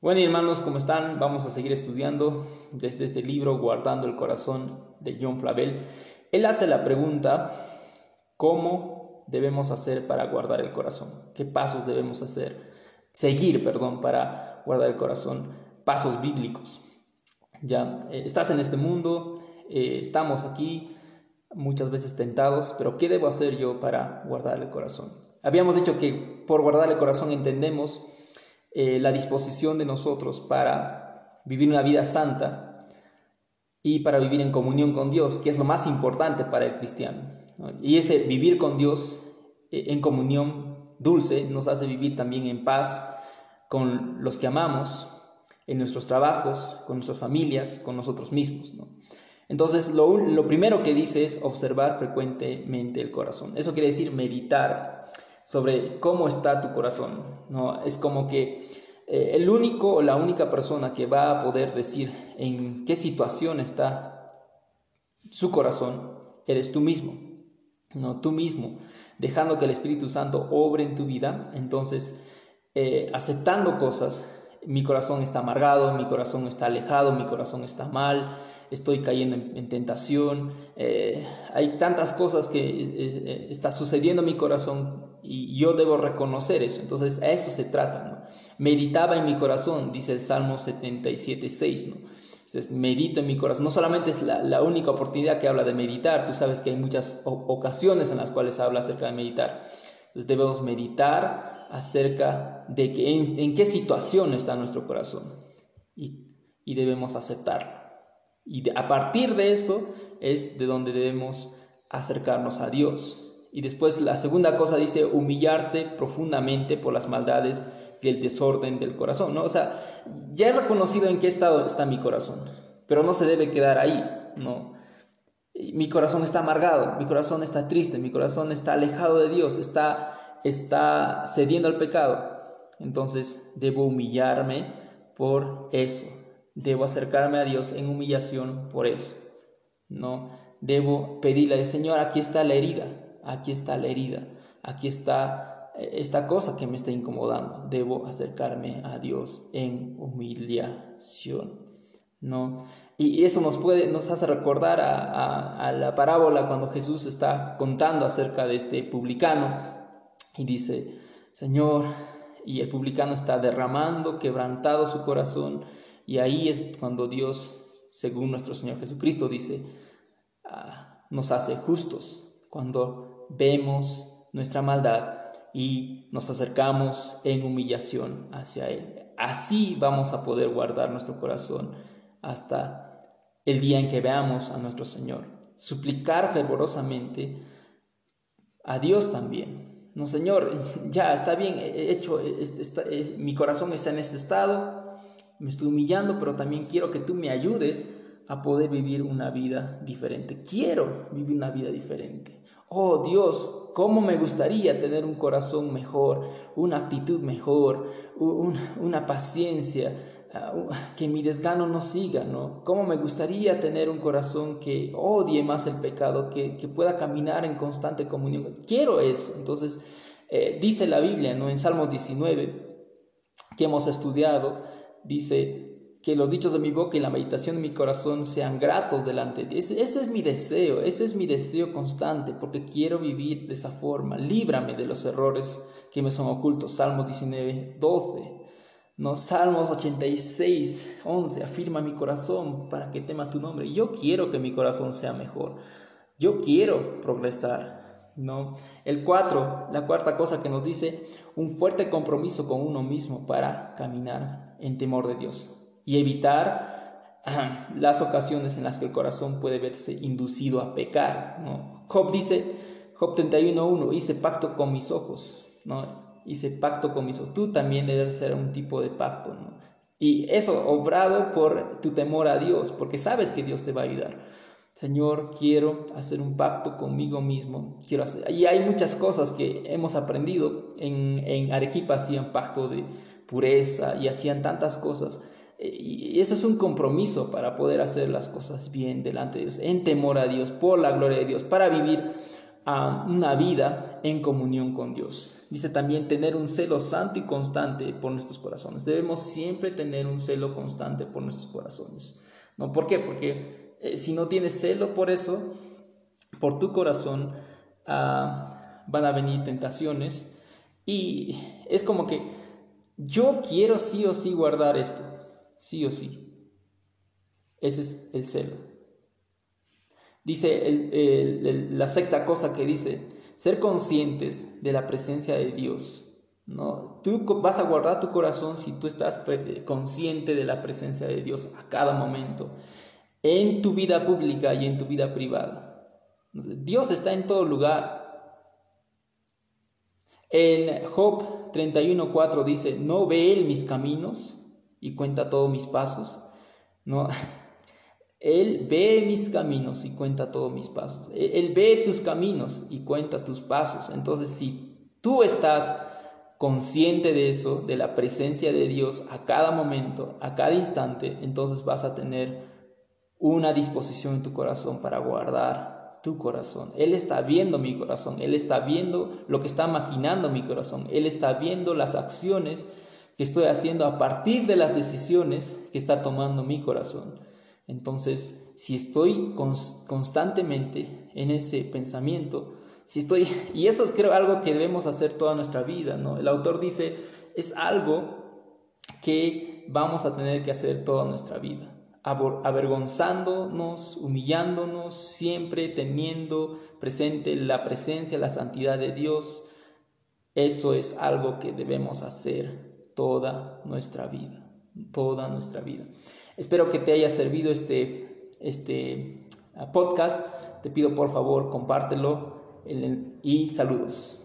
Bueno, hermanos, ¿cómo están? Vamos a seguir estudiando desde este libro, Guardando el Corazón, de John Flavel. Él hace la pregunta, ¿cómo debemos hacer para guardar el corazón? ¿Qué pasos debemos hacer? Seguir, perdón, para guardar el corazón. Pasos bíblicos. Ya, eh, estás en este mundo, eh, estamos aquí, muchas veces tentados, pero ¿qué debo hacer yo para guardar el corazón? Habíamos dicho que por guardar el corazón entendemos eh, la disposición de nosotros para vivir una vida santa y para vivir en comunión con Dios, que es lo más importante para el cristiano. Y ese vivir con Dios eh, en comunión dulce nos hace vivir también en paz con los que amamos, en nuestros trabajos, con nuestras familias, con nosotros mismos. Entonces, lo, lo primero que dice es observar frecuentemente el corazón. Eso quiere decir meditar sobre cómo está tu corazón. ¿no? Es como que eh, el único o la única persona que va a poder decir en qué situación está su corazón eres tú mismo. No, tú mismo, dejando que el Espíritu Santo obre en tu vida, entonces eh, aceptando cosas, mi corazón está amargado, mi corazón está alejado, mi corazón está mal, estoy cayendo en, tentación, eh, hay tantas cosas que eh, eh, está sucediendo en mi corazón y yo debo reconocer eso. Entonces a eso se trata. Meditaba en mi corazón, dice el Salmo 77, 6. ¿no? Entonces, medito en mi corazón. No solamente es la, única oportunidad que habla de meditar, tú sabes que hay muchas ocasiones en las cuales habla acerca de meditar. Entonces debemos meditar acerca de que en, qué situación está nuestro corazón y, y debemos aceptarlo. Y a partir de eso es de donde debemos acercarnos a Dios. Y después la segunda cosa dice humillarte profundamente por las maldades y el desorden del corazón, ¿no? O sea, ya he reconocido en qué estado está mi corazón, pero no se debe quedar ahí, ¿no? Mi corazón está amargado, mi corazón está triste, mi corazón está alejado de Dios, está, está cediendo al pecado. Entonces debo humillarme por eso. Debo acercarme a Dios en humillación por eso. No debo pedirle, Señor, aquí está la herida, aquí está la herida, aquí está eh, esta cosa que me está incomodando. Debo acercarme a Dios en humillación. ¿no? Y eso nos, puede, nos hace recordar a, a, la parábola cuando Jesús está contando acerca de este publicano y dice, Señor, y el publicano está derramando, quebrantado su corazón, y ahí es cuando Dios, según nuestro Señor Jesucristo, dice, ah, nos hace justos, cuando vemos nuestra maldad y nos acercamos en humillación hacia Él. Así vamos a poder guardar nuestro corazón hasta el día en que veamos a nuestro Señor. Suplicar fervorosamente a Dios también. No, Señor, ya está bien hecho, mi corazón está en este estado, me estoy humillando, pero también quiero que tú me ayudes a poder vivir una vida diferente. Quiero vivir una vida diferente. Oh Dios, cómo me gustaría tener un corazón mejor, una actitud mejor, una paciencia, ah, que mi desgano no siga, ¿no? Cómo me gustaría tener un corazón que odie más el pecado, que, pueda caminar en constante comunión. Quiero eso. Entonces, eh, dice la Biblia, ¿no? En Salmos 19, que hemos estudiado, dice que los dichos de mi boca y la meditación de mi corazón sean gratos delante de Dios. Ese, es mi deseo, ese es mi deseo constante, porque quiero vivir de esa forma. Líbrame de los errores que me son ocultos. Salmos 19, 12. No, Salmos 86, 11, afirma mi corazón para que tema tu nombre. Yo quiero que mi corazón sea mejor. Yo quiero progresar. ¿no? El 4, la cuarta cosa que nos dice, un fuerte compromiso con uno mismo para caminar en temor de Dios y evitar las ocasiones en las que el corazón puede verse inducido a pecar. ¿no? Job dice, Job 31.1, hice pacto con mis ojos, ¿no? hice pacto con mis ojos. Tú también debes hacer un tipo de pacto. ¿no? Y eso obrado por tu temor a Dios, porque sabes que Dios te va a ayudar. Señor, quiero hacer un pacto conmigo mismo. Quiero hacer... Y hay muchas cosas que hemos aprendido. En, en Arequipa hacían pacto de pureza y hacían tantas cosas. Y eso es un compromiso para poder hacer las cosas bien delante de Dios, en temor a Dios, por la gloria de Dios, para vivir a una vida en comunión con Dios. Dice también tener un celo santo y constante por nuestros corazones. Debemos siempre tener un celo constante por nuestros corazones. ¿No? ¿Por qué? Porque eh, si no tienes celo por eso, por tu corazón, ah, van a venir tentaciones. Y es como que yo quiero sí o sí guardar esto, sí o sí. Ese es el celo. Dice la sexta cosa que dice, ser conscientes de la presencia de Dios. ¿no? Tú vas a guardar tu corazón si tú estás consciente de la presencia de Dios a cada momento, en tu vida pública y en tu vida privada. Dios está en todo lugar. En Job 31.4 dice, ¿no ve Él mis caminos y cuenta todos mis pasos? No, Él ve mis caminos y cuenta todos mis pasos. Él ve tus caminos y cuenta tus pasos. Entonces, si tú estás consciente de eso, de la presencia de Dios a cada momento, a cada instante, entonces vas a tener una disposición en tu corazón para guardar tu corazón. Él está viendo mi corazón, Él está viendo lo que está maquinando mi corazón, Él está viendo las acciones que estoy haciendo a partir de las decisiones que está tomando mi corazón. Entonces, si estoy constantemente en ese pensamiento, si estoy, y eso es creo algo que debemos hacer toda nuestra vida, ¿no? El autor dice, es algo que vamos a tener que hacer toda nuestra vida, avergonzándonos, humillándonos, siempre teniendo presente la presencia, la santidad de Dios. Eso es algo que debemos hacer toda nuestra vida, toda nuestra vida. Espero que te haya servido este, este ah, podcast. Te pido por favor compártelo y saludos.